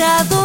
escuchado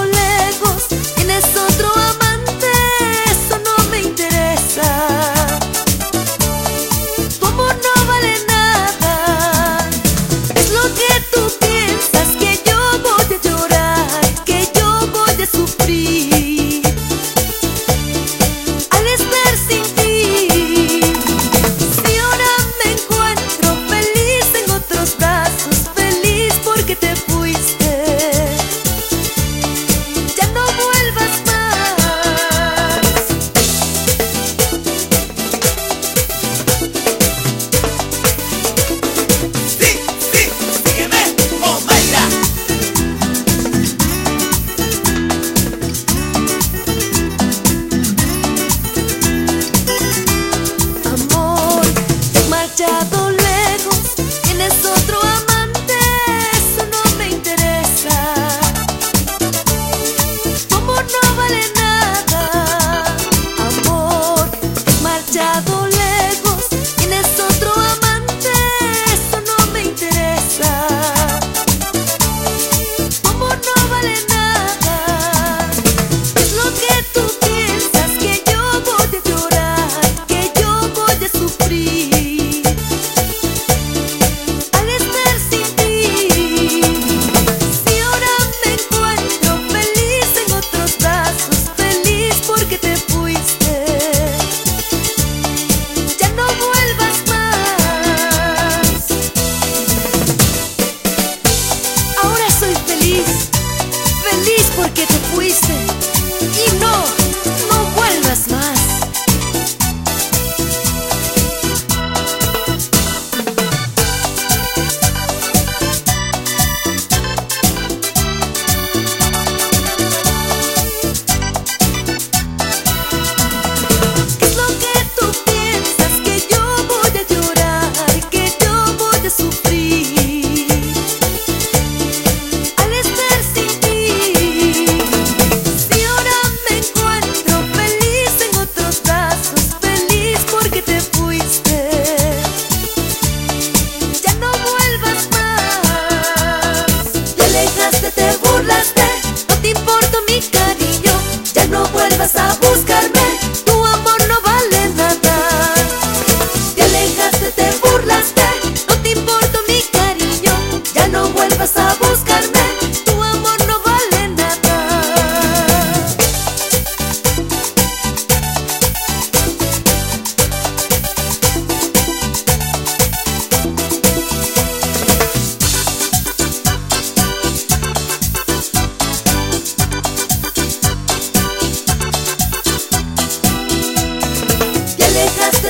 fuiste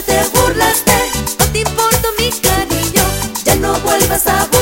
te burlaste, no te importa mi cariño, ya no vuelvas a